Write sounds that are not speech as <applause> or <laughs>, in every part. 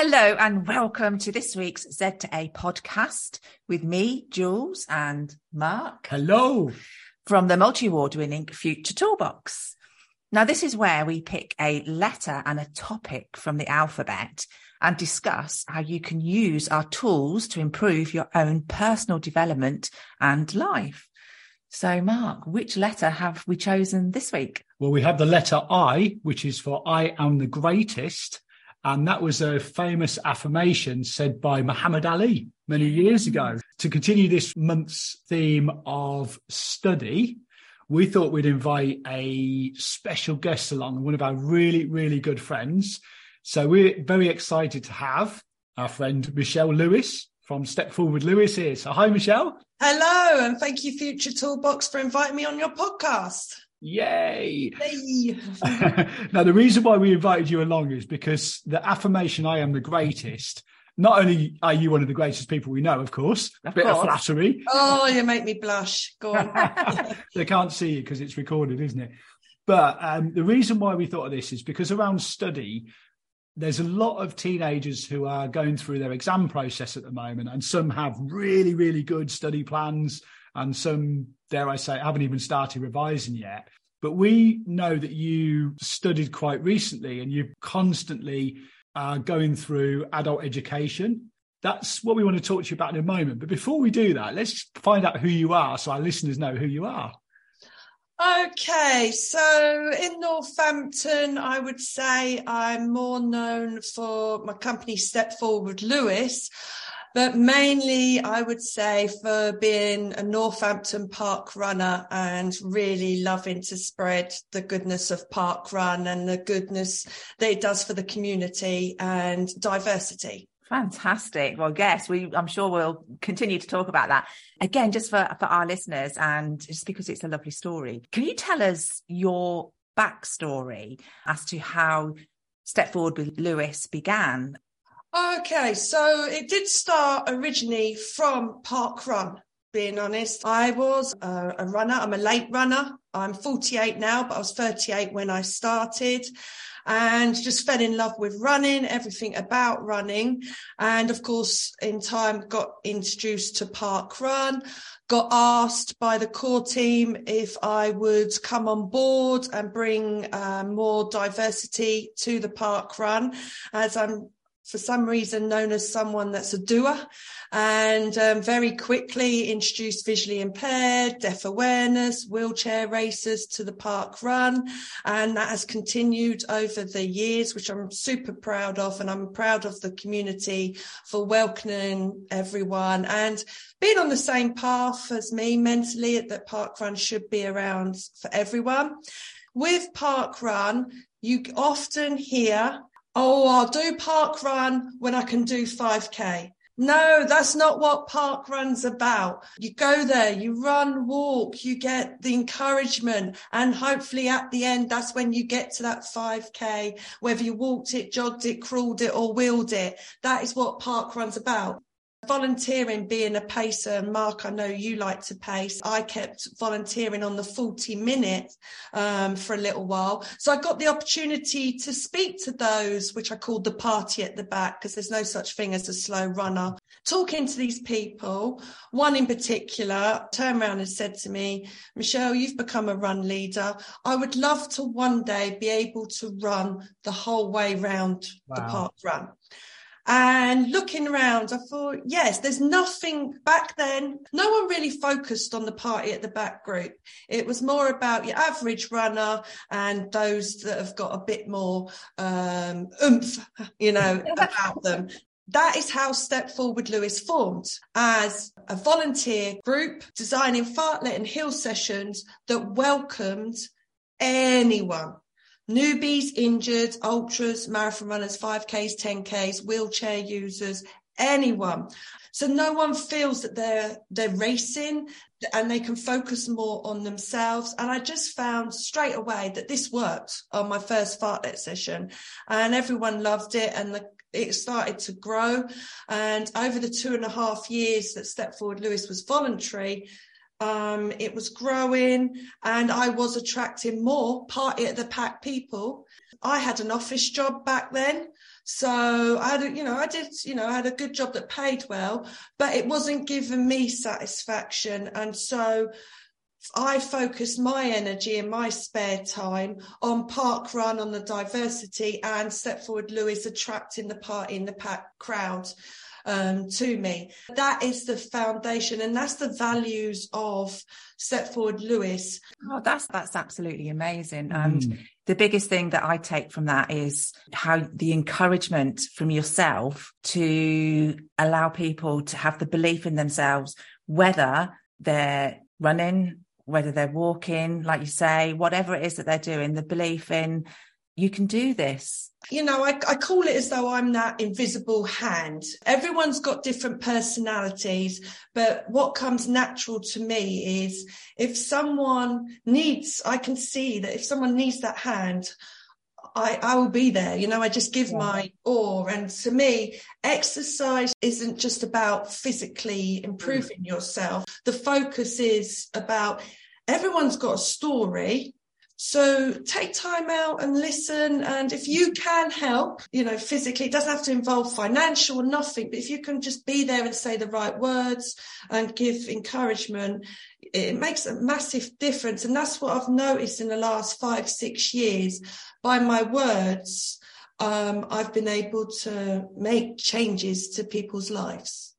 Hello and welcome to this week's Z to A podcast with me, Jules, and Mark. Hello. From the multi award winning Future Toolbox. Now, this is where we pick a letter and a topic from the alphabet and discuss how you can use our tools to improve your own personal development and life. So, Mark, which letter have we chosen this week? Well, we have the letter I, which is for I am the greatest. And that was a famous affirmation said by Muhammad Ali many years ago. Mm. To continue this month's theme of study, we thought we'd invite a special guest along, one of our really, really good friends. So we're very excited to have our friend Michelle Lewis from Step Forward Lewis here. So hi, Michelle. Hello, and thank you, Future Toolbox, for inviting me on your podcast. Yay! Yay. <laughs> now, the reason why we invited you along is because the affirmation, I am the greatest, not only are you one of the greatest people we know, of course, a bit course. of flattery. Oh, you make me blush. Go on. <laughs> they can't see you because it's recorded, isn't it? But um, the reason why we thought of this is because around study, there's a lot of teenagers who are going through their exam process at the moment, and some have really, really good study plans, and some, dare I say, haven't even started revising yet. But we know that you studied quite recently and you're constantly uh, going through adult education. That's what we want to talk to you about in a moment. But before we do that, let's find out who you are so our listeners know who you are. Okay, so in Northampton, I would say I'm more known for my company Step Forward Lewis, but mainly I would say for being a Northampton park runner and really loving to spread the goodness of park run and the goodness that it does for the community and diversity. Fantastic. Well, yes, we, I'm sure we'll continue to talk about that again, just for, for our listeners and just because it's a lovely story. Can you tell us your backstory as to how Step Forward with Lewis began? Okay, so it did start originally from Park Run. Being honest, I was a, a runner. I'm a late runner. I'm 48 now, but I was 38 when I started and just fell in love with running, everything about running. And of course, in time got introduced to Park Run, got asked by the core team if I would come on board and bring uh, more diversity to the Park Run as I'm for some reason known as someone that's a doer and um, very quickly introduced visually impaired, deaf awareness, wheelchair racers to the park run. And that has continued over the years, which I'm super proud of. And I'm proud of the community for welcoming everyone and being on the same path as me mentally that park run should be around for everyone. With park run, you often hear oh, I'll do park run when I can do 5K. No, that's not what park run's about. You go there, you run, walk, you get the encouragement. And hopefully at the end, that's when you get to that 5K, whether you walked it, jogged it, crawled it or wheeled it. That is what park run's about volunteering being a pacer mark i know you like to pace. I kept volunteering on the 40 minutes um, for a little while. So i got the opportunity to speak to those which i called the party at the back because there's no such thing as a slow runner. Talking to these people one in particular turned around and said to me michelle you've become a run leader. I would love to one day be able to run the whole way round wow. the park run and looking around, I thought, yes, there's nothing back then. No one really focused on the party at the back group. It was more about your average runner and those that have got a bit more um, oomph, <laughs> you know, <laughs> about them. That is how Step Forward Lewis formed as a volunteer group designing fartlek and hill sessions that welcomed anyone newbies, injured, ultras, marathon runners, 5Ks, 10Ks, wheelchair users, anyone. So no one feels that they're they're racing and they can focus more on themselves. And I just found straight away that this worked on my first fartlek session, and everyone loved it, and the, it started to grow. And over the two and a half years that Step Forward Lewis was voluntary, um, it was growing and I was attracting more party at the pack people. I had an office job back then. So I had, you know, I did, you know, I had a good job that paid well, but it wasn't giving me satisfaction. And so I focused my energy in my spare time on park run, on the diversity and step forward Lewis attracting the party in the pack crowd um, to me. That is the foundation and that's the values of Step Forward Lewis. Oh, that's that's absolutely amazing. And mm. the biggest thing that I take from that is how the encouragement from yourself to allow people to have the belief in themselves, whether they're running, whether they're walking, like you say, whatever it is that they're doing, the belief in you can do this. You know, I, I, call it as though I'm that invisible hand. Everyone's got different personalities, but what comes natural to me is if someone needs, I can see that if someone needs that hand, I, I will be there. You know, I just give yeah. my all. And to me, exercise isn't just about physically improving mm. yourself. The focus is about everyone's got a story so take time out and listen. And if you can help, you know, physically, it doesn't have to involve financial or nothing, but if you can just be there and say the right words and give encouragement, it makes a massive difference. And that's what I've noticed in the last five, six years by my words. Um, I've been able to make changes to people's lives.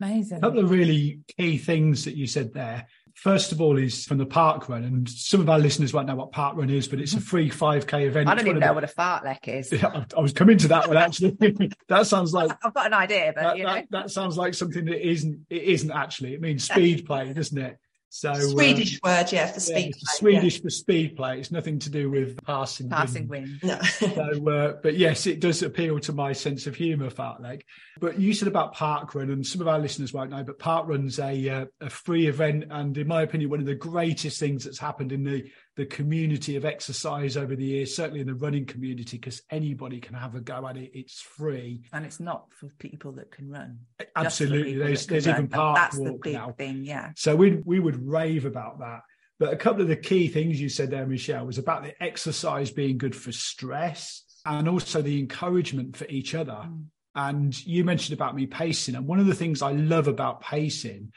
Amazing. A couple of really key things that you said there. First of all, is from the park run, and some of our listeners won't know what park run is, but it's a hmm. free 5k event. I don't even know the, what a fartlek is. <laughs> Yeah, I was coming to that one actually. <laughs> that sounds like I've got an idea, but that, you know. that, that, sounds like something that isn't. It isn't actually. It means speed <laughs> play, doesn't it? So Swedish um, word, yeah, for speed. Yeah, Swedish yeah. for speed play. It's nothing to do with passing. Passing wind. No. <laughs> so, uh, but yes, it does appeal to my sense of humour, fartlek. But you said about park run, and some of our listeners won't know, but park run's a uh, a free event, and in my opinion, one of the greatest things that's happened in the the community of exercise over the years, certainly in the running community, because anybody can have a go at it. It's free, and it's not for people that can run. Absolutely, there's there's even park That's walk the big now. thing, yeah. So we we would rave about that. But a couple of the key things you said there, Michelle, was about the exercise being good for stress and also the encouragement for each other. Mm. And you mentioned about me pacing. And one of the things I love about pacing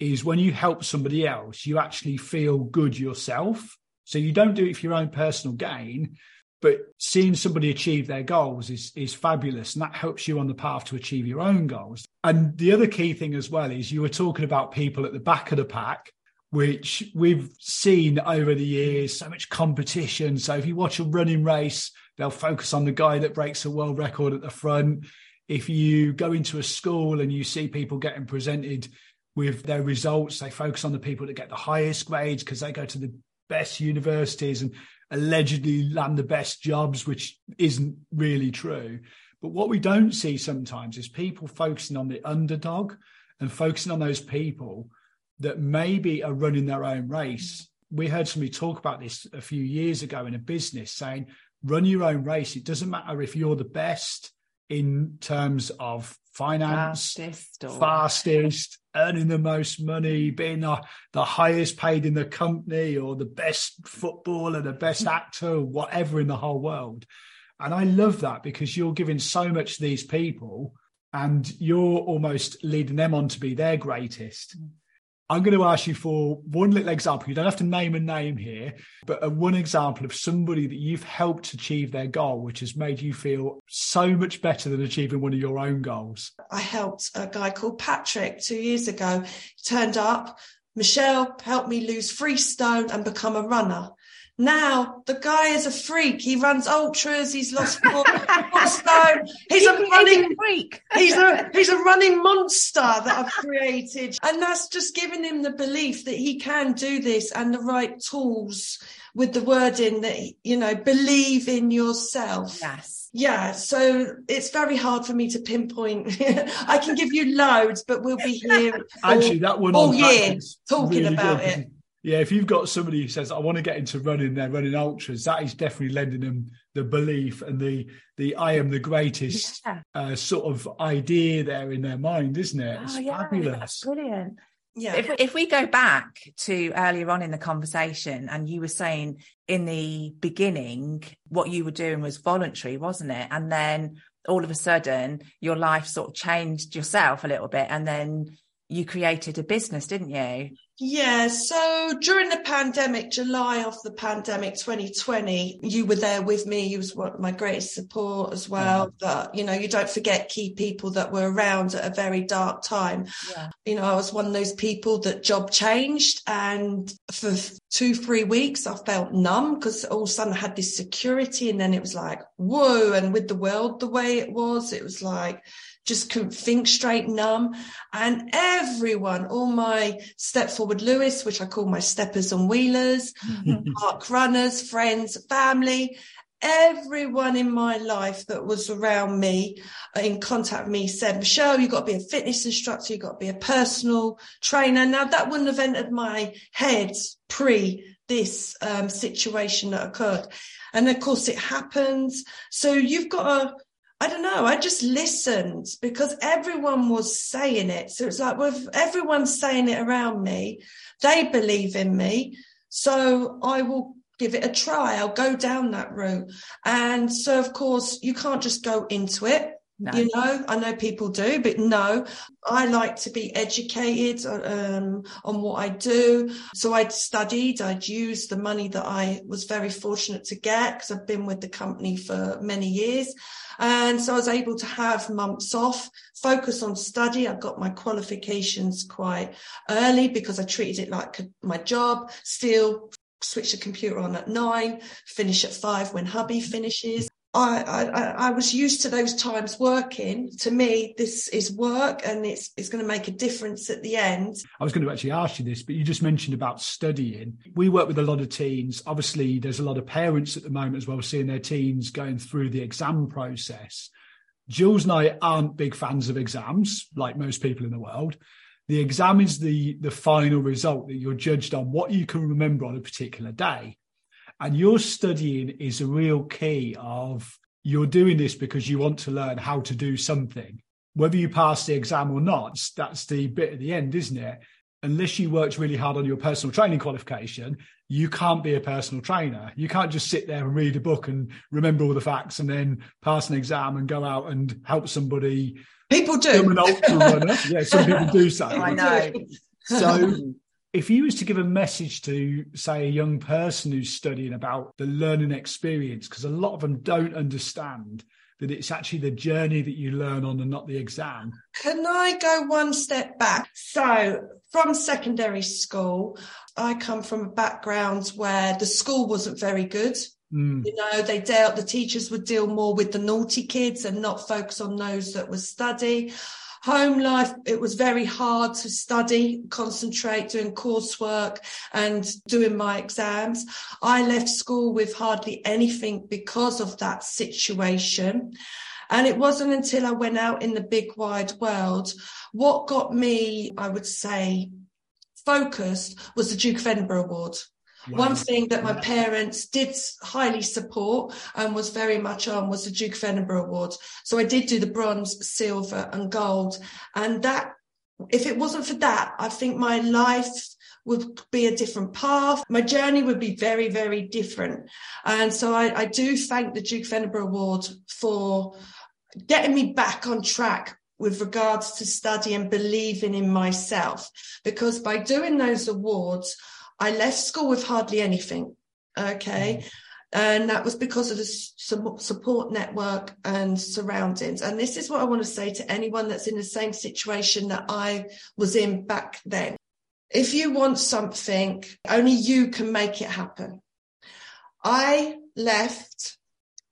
is when you help somebody else, you actually feel good yourself. So you don't do it for your own personal gain, but seeing somebody achieve their goals is is fabulous and that helps you on the path to achieve your own goals. And the other key thing as well is you were talking about people at the back of the pack which we've seen over the years so much competition. So if you watch a running race they'll focus on the guy that breaks a world record at the front. If you go into a school and you see people getting presented with their results they focus on the people that get the highest grades because they go to the best universities and allegedly land the best jobs, which isn't really true. But what we don't see sometimes is people focusing on the underdog and focusing on those people that maybe are running their own race. We heard somebody talk about this a few years ago in a business saying, run your own race. It doesn't matter if you're the best in terms of finance, fastest, or... fastest, earning the most money, being the, the highest paid in the company, or the best footballer, the best <laughs> actor, whatever in the whole world. And I love that because you're giving so much to these people and you're almost leading them on to be their greatest. Mm. I'm going to ask you for one little example. You don't have to name a name here, but a, one example of somebody that you've helped achieve their goal, which has made you feel so much better than achieving one of your own goals. I helped a guy called Patrick two years ago. He turned up. Michelle helped me lose three stone and become a runner. Now the guy is a freak. He runs ultras. He's lost <laughs> four, four stone. He's a running freak. He's a <laughs> he's a running monster that I've created, and that's just giving him the belief that he can do this and the right tools with the wording that, you know, believe in yourself. Yes. Yeah, so it's very hard for me to pinpoint. <laughs> I can give you loads, but we'll be here Actually, that one all year talking really about good. it. Yeah, if you've got somebody who says, "I want to get into running," they're running ultras. That is definitely lending them the belief and the the "I am the greatest" Yeah. uh, sort of idea there in their mind, isn't it? It's Oh, yeah, fabulous. that's brilliant. Yeah. If, if we go back to earlier on in the conversation, and you were saying in the beginning, what you were doing was voluntary, wasn't it? And then all of a sudden, your life sort of changed yourself a little bit, and then you created a business, didn't you? Yeah, so during the pandemic, July of the pandemic 2020, you were there with me. You was one of my greatest support as well. But, you know, you don't forget key people that were around at a very dark time. Yeah. You know, I was one of those people that job changed and for two, three weeks, I felt numb because all of a sudden I had this security and then it was like, whoa. And with the world the way it was, it was like, just couldn't think straight, numb. And everyone, all my step forward Lewis, which I call my steppers and wheelers, park runners, friends, family, everyone in my life that was around me uh, in contact with me said, Michelle, you've got to be a fitness instructor, you've got to be a personal trainer. Now that wouldn't have entered my head pre this um, situation that occurred. And of course it happens. So you've got to I don't know. I just listened because everyone was saying it. So it's like, with if everyone's saying it around me, they believe in me. So I will give it a try. I'll go down that route. And so, of course, you can't just go into it. No. You know, I know people do, but no, I like to be educated um, on what I do. So I'd studied, I'd used the money that I was very fortunate to get because I've been with the company for many years. And so I was able to have months off, focus on study. I got my qualifications quite early because I treated it like my job, still switch the computer on at nine, finish at five when hubby finishes. I, I, I was used to those times working. To me, this is work and it's, it's going to make a difference at the end. I was going to actually ask you this, but you just mentioned about studying. We work with a lot of teens. Obviously, there's a lot of parents at the moment as well, seeing their teens going through the exam process. Jules and I aren't big fans of exams, like most people in the world. The exam is the the final result that you're judged on what you can remember on a particular day. And your studying is a real key of you're doing this because you want to learn how to do something. Whether you pass the exam or not, that's the bit at the end, isn't it? Unless you worked really hard on your personal training qualification, you can't be a personal trainer. You can't just sit there and read a book and remember all the facts and then pass an exam and go out and help somebody People do. an ultra runner. <laughs> Yeah, some people do so. I know. So, if you was to give a message to, say, a young person who's studying about the learning experience, because a lot of them don't understand that it's actually the journey that you learn on and not the exam. Can I go one step back? So, from secondary school, I come from a background where the school wasn't very good. Mm. You know, they dealt, the teachers would deal more with the naughty kids and not focus on those that were study. Home life, it was very hard to study, concentrate, doing coursework and doing my exams. I left school with hardly anything because of that situation. And it wasn't until I went out in the big wide world, what got me, I would say, focused was the Duke of Edinburgh Award. One thing that my parents did highly support and was very much on was the Duke of Edinburgh Awards. So I did do the bronze, silver, and gold. And that, if it wasn't for that, I think my life would be a different path. My journey would be very, very different. And so I, I do thank the Duke of Edinburgh Award for getting me back on track with regards to study and believing in myself. Because by doing those awards, I left school with hardly anything. Okay. Mm. And that was because of the support network and surroundings. And this is what I want to say to anyone that's in the same situation that I was in back then. If you want something, only you can make it happen. I left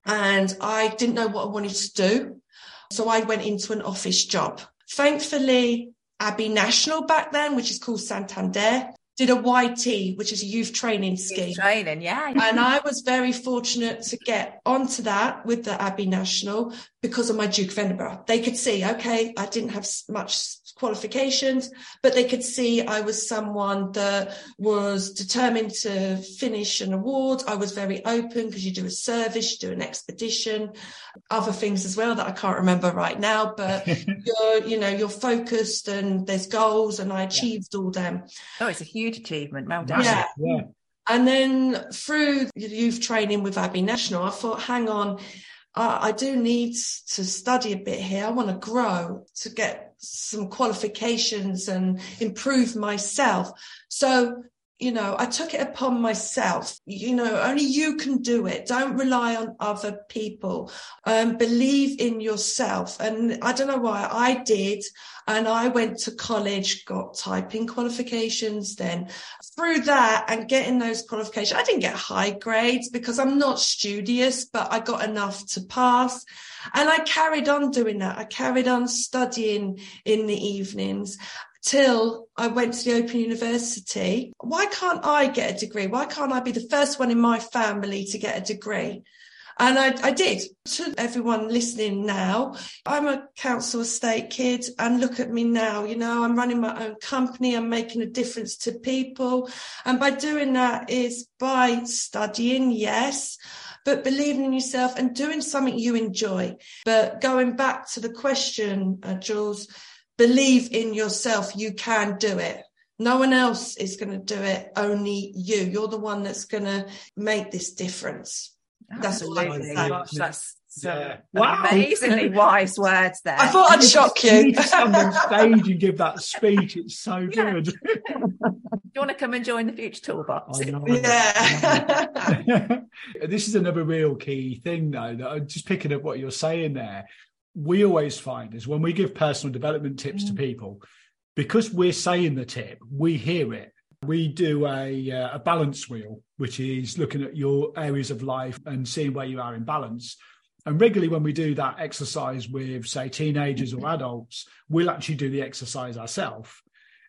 and I didn't know what I wanted to do. So I went into an office job. Thankfully, Abbey National back then, which is called Santander, did a YT, which is a youth training scheme. Youth training, yeah. and I was very fortunate to get onto that with the Abbey National because of my Duke of Edinburgh. They could see, okay, I didn't have much qualifications, but they could see I was someone that was determined to finish an award. I was very open because you do a service, you do an expedition, other things as well that I can't remember right now, but <laughs> you're, you know, you're focused and there's goals and I achieved yeah. all them. Oh, it's a huge achievement. Well done. Yeah. yeah. And then through youth training with Abbey National, I thought, hang on, I do need to study a bit here. I want to grow to get some qualifications and improve myself. So, you know, I took it upon myself. You know, only you can do it. Don't rely on other people. Um, believe in yourself. And I don't know why I did. And I went to college, got typing qualifications. Then through that and getting those qualifications, I didn't get high grades because I'm not studious, but I got enough to pass. And I carried on doing that. I carried on studying in the evenings till I went to the Open University. Why can't I get a degree? Why can't I be the first one in my family to get a degree? And I, I, did. To everyone listening now, I'm a council estate kid and look at me now. You know, I'm running my own company. I'm making a difference to people. And by doing that is by studying, yes, but believing in yourself and doing something you enjoy. But going back to the question, uh, Jules, believe in yourself. You can do it. No one else is going to do it. Only you. You're the one that's going to make this difference. That's all I say. Gosh, that's so yeah. wow. <laughs> amazingly wise words there. I thought I'd shock you. you stand on <laughs> stage and give that speech. It's so good. Do you want to come and join the Future Toolbox? Yeah. <laughs> this is another real key thing, though. That I'm just picking up what you're saying there. We always find is when we give personal development tips mm. to people, because we're saying the tip, we hear it. We do a, uh, a balance wheel, which is looking at your areas of life and seeing where you are in balance. And regularly, when we do that exercise with, say, teenagers or adults, we'll actually do the exercise ourselves.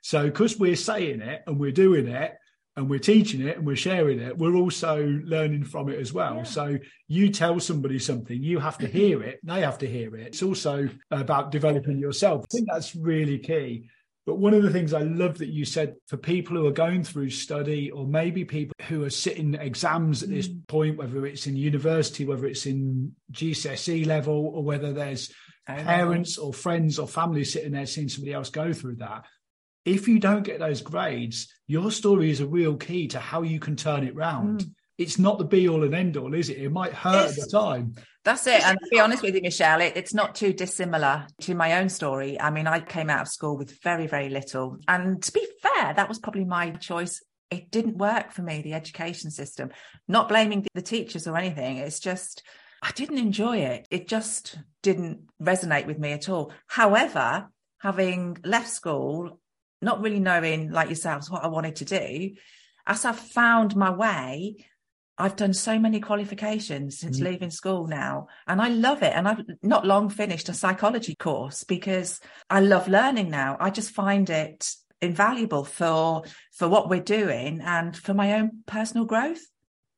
So, because we're saying it and we're doing it and we're teaching it and we're sharing it, we're also learning from it as well. Yeah. So, you tell somebody something, you have to hear it, they have to hear it. It's also about developing yourself. I think that's really key. But one of the things I love that you said for people who are going through study, or maybe people who are sitting exams at this mm. point, whether it's in university, whether it's in GCSE level, or whether there's parents or friends or family sitting there seeing somebody else go through that. If you don't get those grades, your story is a real key to how you can turn it round. Mm. It's not the be all and end all, is it? It might hurt it's, at the time. That's it. And to be honest with you, Michelle, it, it's not too dissimilar to my own story. I mean, I came out of school with very, very little. And to be fair, that was probably my choice. It didn't work for me, the education system. Not blaming the teachers or anything. It's just, I didn't enjoy it. It just didn't resonate with me at all. However, having left school, not really knowing, like yourselves, what I wanted to do, as I've found my way, I've done so many qualifications since mm. leaving school now, and I love it. And I've not long finished a psychology course because I love learning now. I just find it invaluable for for what we're doing and for my own personal growth.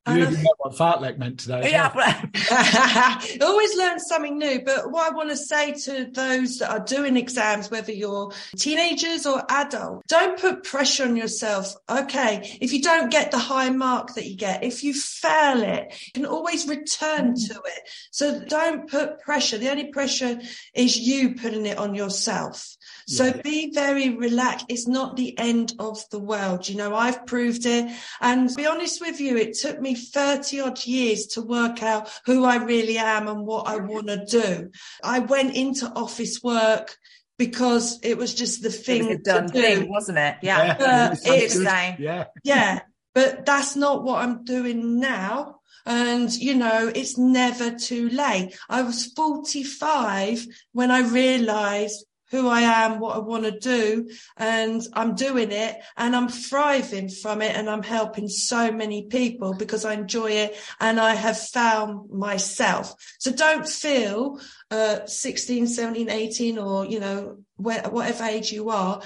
You didn't know what fartlek meant today. Yeah, <laughs> always learn something new. But what I want to say to those that are doing exams, whether you're teenagers or adult, don't put pressure on yourself. Okay, if you don't get the high mark that you get, if you fail it, you can always return mm. to it. So don't put pressure. The only pressure is you putting it on yourself. So yeah. be very relaxed. It's not the end of the world. You know, I've proved it. And to be honest with you, it took me 30 odd years to work out who I really am and what I want to do. I went into office work because it was just the thing. It was done thing, wasn't it? Yeah. yeah. it's, yeah. Yeah. But that's not what I'm doing now. And, you know, it's never too late. I was 45 when I realized who I am, what I want to do, and I'm doing it and I'm thriving from it and I'm helping so many people because I enjoy it and I have found myself. So don't feel uh, 16, 17, 18 or, you know, where, whatever age you are,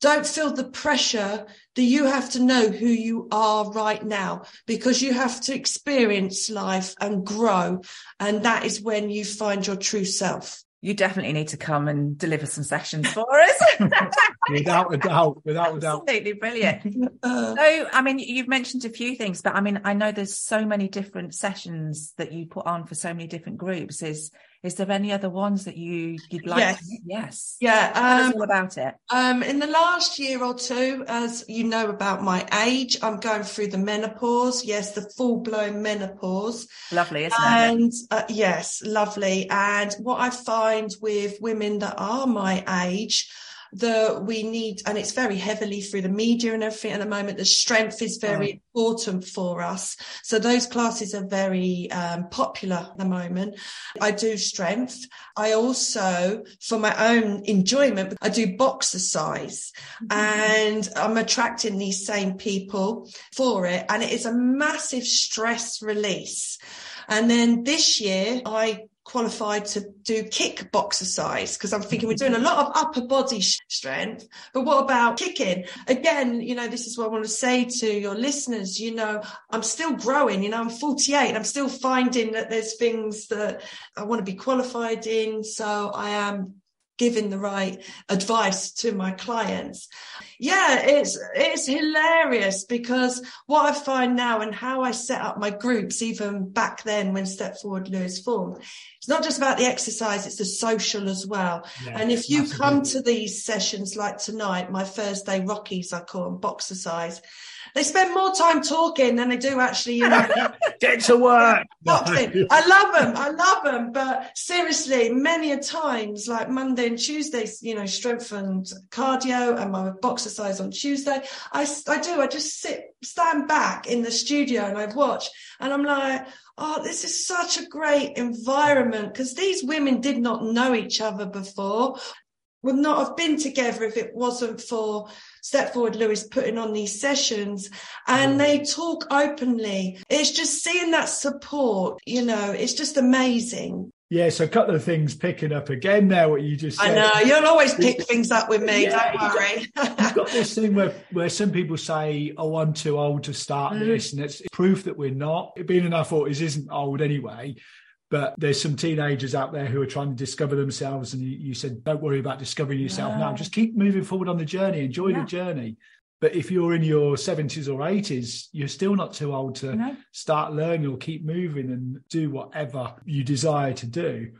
don't feel the pressure that you have to know who you are right now because you have to experience life and grow. And that is when you find your true self you definitely need to come and deliver some sessions for us. <laughs> without a doubt, without a doubt. Absolutely brilliant. <laughs> Uh, so, I mean, you've mentioned a few things, but I mean, I know there's so many different sessions that you put on for so many different groups. Is is there any other ones that you you'd like? Yes, to, yes, yeah. Um, all about it. Um, in the last year or two, as you know about my age, I'm going through the menopause. Yes, the full blown menopause. Lovely, isn't and, it? And uh, yes, lovely. And what I find with women that are my age that we need, and it's very heavily through the media and everything at the moment. The strength is very oh. important for us. So those classes are very um, popular at the moment. I do strength. I also, for my own enjoyment, I do boxercise mm-hmm. and I'm attracting these same people for it. And it is a massive stress release. And then this year I qualified to do kick boxercise because I'm thinking we're doing a lot of upper body strength, but what about kicking? Again, you know, this is what I want to say to your listeners. You know, I'm still growing, you know, I'm 48. I'm still finding that there's things that I want to be qualified in. So I am giving the right advice to my clients. Yeah, it's it's hilarious because what I find now and how I set up my groups, even back then when Step Forward Lewis formed, it's not just about the exercise, it's the social as well. Yeah, and if you come to these sessions like tonight, my Thursday Rockies, I call them boxercise, they spend more time talking than they do actually, you know. <laughs> Get to work. <laughs> I love them. I love them. But seriously, many a times, like Monday and Tuesday, you know, strength and cardio and my boxercise on Tuesday, I, I do. I just sit, stand back in the studio and I watch and I'm like, oh, this is such a great environment because these women did not know each other before would not have been together if it wasn't for Step Forward Lewis putting on these sessions and mm. they talk openly. It's just seeing that support, you know, it's just amazing. Yeah, so a couple of things picking up again there, what you just said. I know, you'll always pick things up with me, yeah, don't worry. you've got this thing where, where some people say, oh, I'm too old to start mm. this, and it's proof that we're not. It being in our 40s isn't old anyway but there's some teenagers out there who are trying to discover themselves and you, you said don't worry about discovering yourself now just keep moving forward on the journey enjoy yeah. the journey but if you're in your 70s or 80s you're still not too old to no. start learning or keep moving and do whatever you desire to do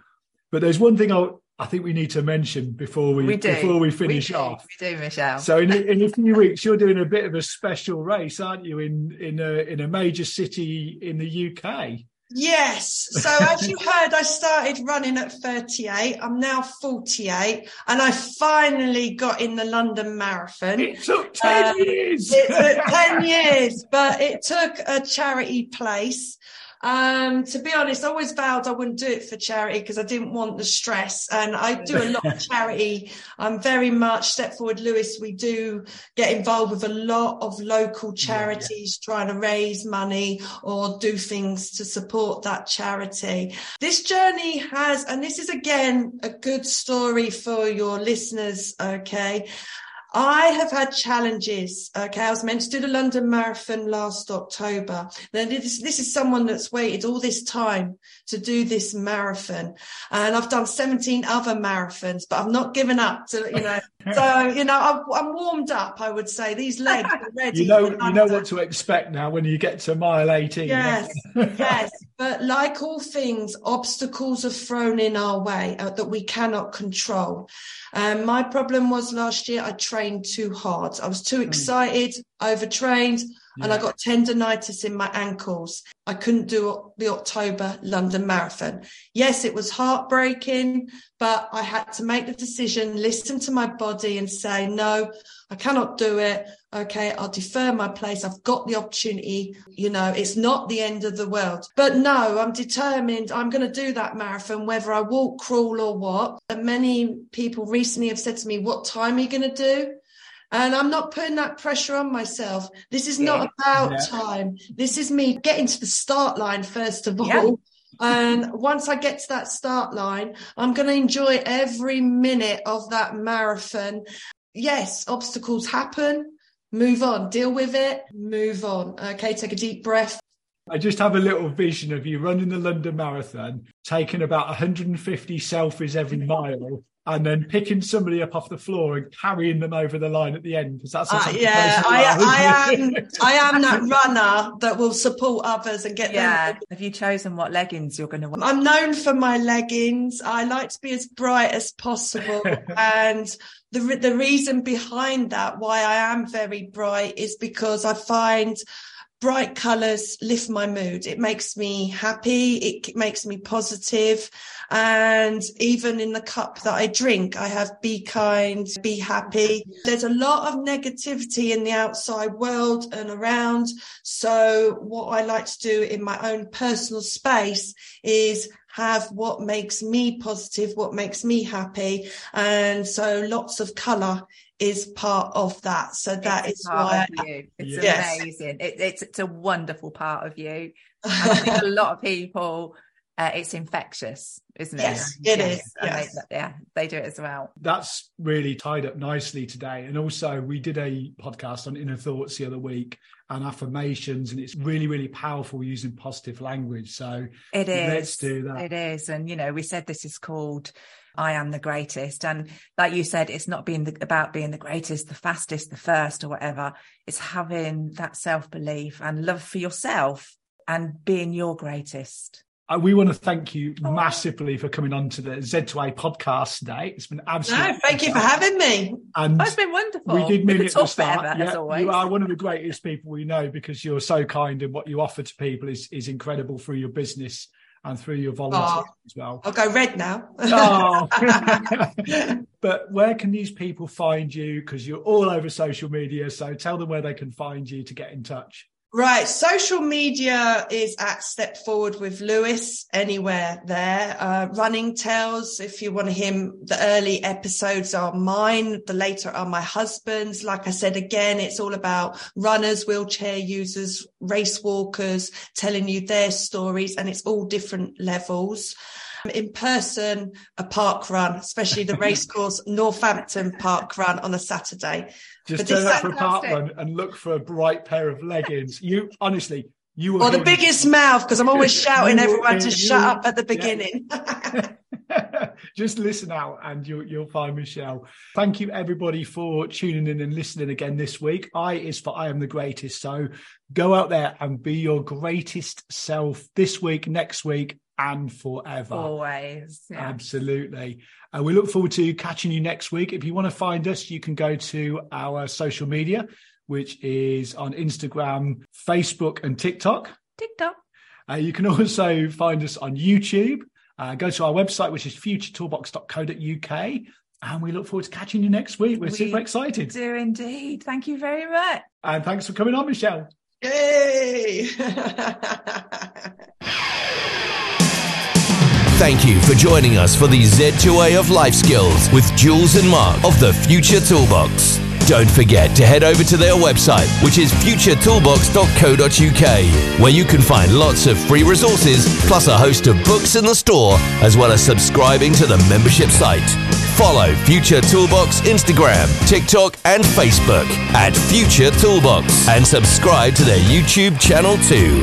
but there's one thing I, I think we need to mention before we, we before we finish we off. We do, Michelle. So in, in a few weeks, you're doing a bit of a special race, aren't you? In in a in a major city in the UK. Yes. So as you heard, I started running at 38. I'm now 48 and I finally got in the London Marathon. It took 10 uh, years. It took 10 years, but it took a charity place. Um, to be honest, I always vowed I wouldn't do it for charity because I didn't want the stress. And I do a lot of charity. I'm very much Step Forward Lewis. We do get involved with a lot of local charities yeah, yeah. trying to raise money or do things to support that charity. This journey has, and this is again a good story for your listeners. Okay. I have had challenges. Okay, I was meant to do the London Marathon last October. Then this, this is someone that's waited all this time to do this marathon, and I've done 17 other marathons, but I've not given up. To you know, so you know, I've, I'm warmed up. I would say these legs are <laughs> ready. You know, you know what to expect now when you get to mile 18. Yes, yes. But like all things, obstacles are thrown in our way uh, that we cannot control. Um, my problem was last year I trained too hard. I was too hmm. excited, overtrained, yeah. and I got tendonitis in my ankles. I couldn't do the October London Marathon. Yes, it was heartbreaking, but I had to make the decision, listen to my body and say, no, I cannot do it. Okay, I'll defer my place. I've got the opportunity. You know, it's not the end of the world. But no, I'm determined. I'm going to do that marathon, whether I walk, crawl, or what. And many people recently have said to me, What time are you going to do? And I'm not putting that pressure on myself. This is not about yeah. time. This is me getting to the start line, first of all. Yeah. And once I get to that start line, I'm going to enjoy every minute of that marathon yes, obstacles happen. Move on, deal with it, move on. Okay, take a deep breath. I just have a little vision of you running the London Marathon, taking about 150 selfies every mile, and then picking somebody up off the floor and carrying them over the line at the end. Because that's uh, yeah, I, I, am. I am that <laughs> runner that will support others and get yeah. them. Have you chosen what leggings you're going to wear? I'm known for my leggings. I like to be as bright as possible, <laughs> and the the reason behind that, why I am very bright, is because I find bright colors lift my mood. It makes me happy. It makes me positive. And even in the cup that I drink, I have be kind, be happy. There's a lot of negativity in the outside world and around. So what I like to do in my own personal space is have what makes me positive, what makes me happy. And so lots of color is part of that. So that it's is why you. it's yes. amazing. It, it's it's a wonderful part of you. I <laughs> think a lot of people uh, it's infectious, isn't it? Yes, it yes. is. Yes. They, yeah, they do it as well. That's really tied up nicely today. And also, we did a podcast on inner thoughts the other week and affirmations, and it's really, really powerful using positive language. So it is. Let's do that. It is. And, you know, we said this is called I am the greatest. And like you said, it's not being the, about being the greatest, the fastest, the first, or whatever. It's having that self belief and love for yourself and being your greatest. Uh, we want to thank you oh. massively for coming on to the Z2A podcast today. It's been absolutely. No, thank you for having me. And oh, it's been wonderful. We did mean it at the start. Ever, yeah, you are one of the greatest people we know because you're so kind and what you offer to people is, is incredible through your business and through your volunteers oh, ah. as well. I'll go red now. oh. <laughs> <laughs> but where can these people find you? Because you're all over social media. So tell them where they can find you to get in touch. Right. Social media is at Step Forward with Lewis, anywhere there. Uh, running Tales, if you want to hear the early episodes are mine. The later are my husband's. Like I said, again, it's all about runners, wheelchair users, race walkers, telling you their stories and it's all different levels in person a park run, especially the racecourse <laughs> Northampton park run on a Saturday. Just turn up for a park run and look for a bright pair of leggings. You honestly, you or the biggest mouth because I'm always <laughs> shouting everyone to shut up at the beginning. Yeah. <laughs> <laughs> Just listen out and you'll, you'll find Michelle. Thank you everybody for tuning in and listening again this week. I is for I am the greatest. So go out there and be your greatest self this week, next week, and forever. Always. Yeah. Absolutely. Uh, we look forward to catching you next week. If you want to find us, you can go to our social media, which is on Instagram, Facebook, and TikTok. TikTok. Uh, you can <laughs> also find us on YouTube. Uh, go to our website, which is futuretoolbox.co.uk. And we look forward to catching you next week. We're we super excited. Do indeed. Thank you very much. And thanks for coming on, Michelle. Yay! <laughs> Thank you for joining us for the Z2A of Life Skills with Jules and Mark of the Future Toolbox. Don't forget to head over to their website, which is futuretoolbox.co.uk, where you can find lots of free resources, plus a host of books in the store, as well as subscribing to the membership site. Follow Future Toolbox Instagram, TikTok, and Facebook at Future Toolbox, and subscribe to their YouTube channel too.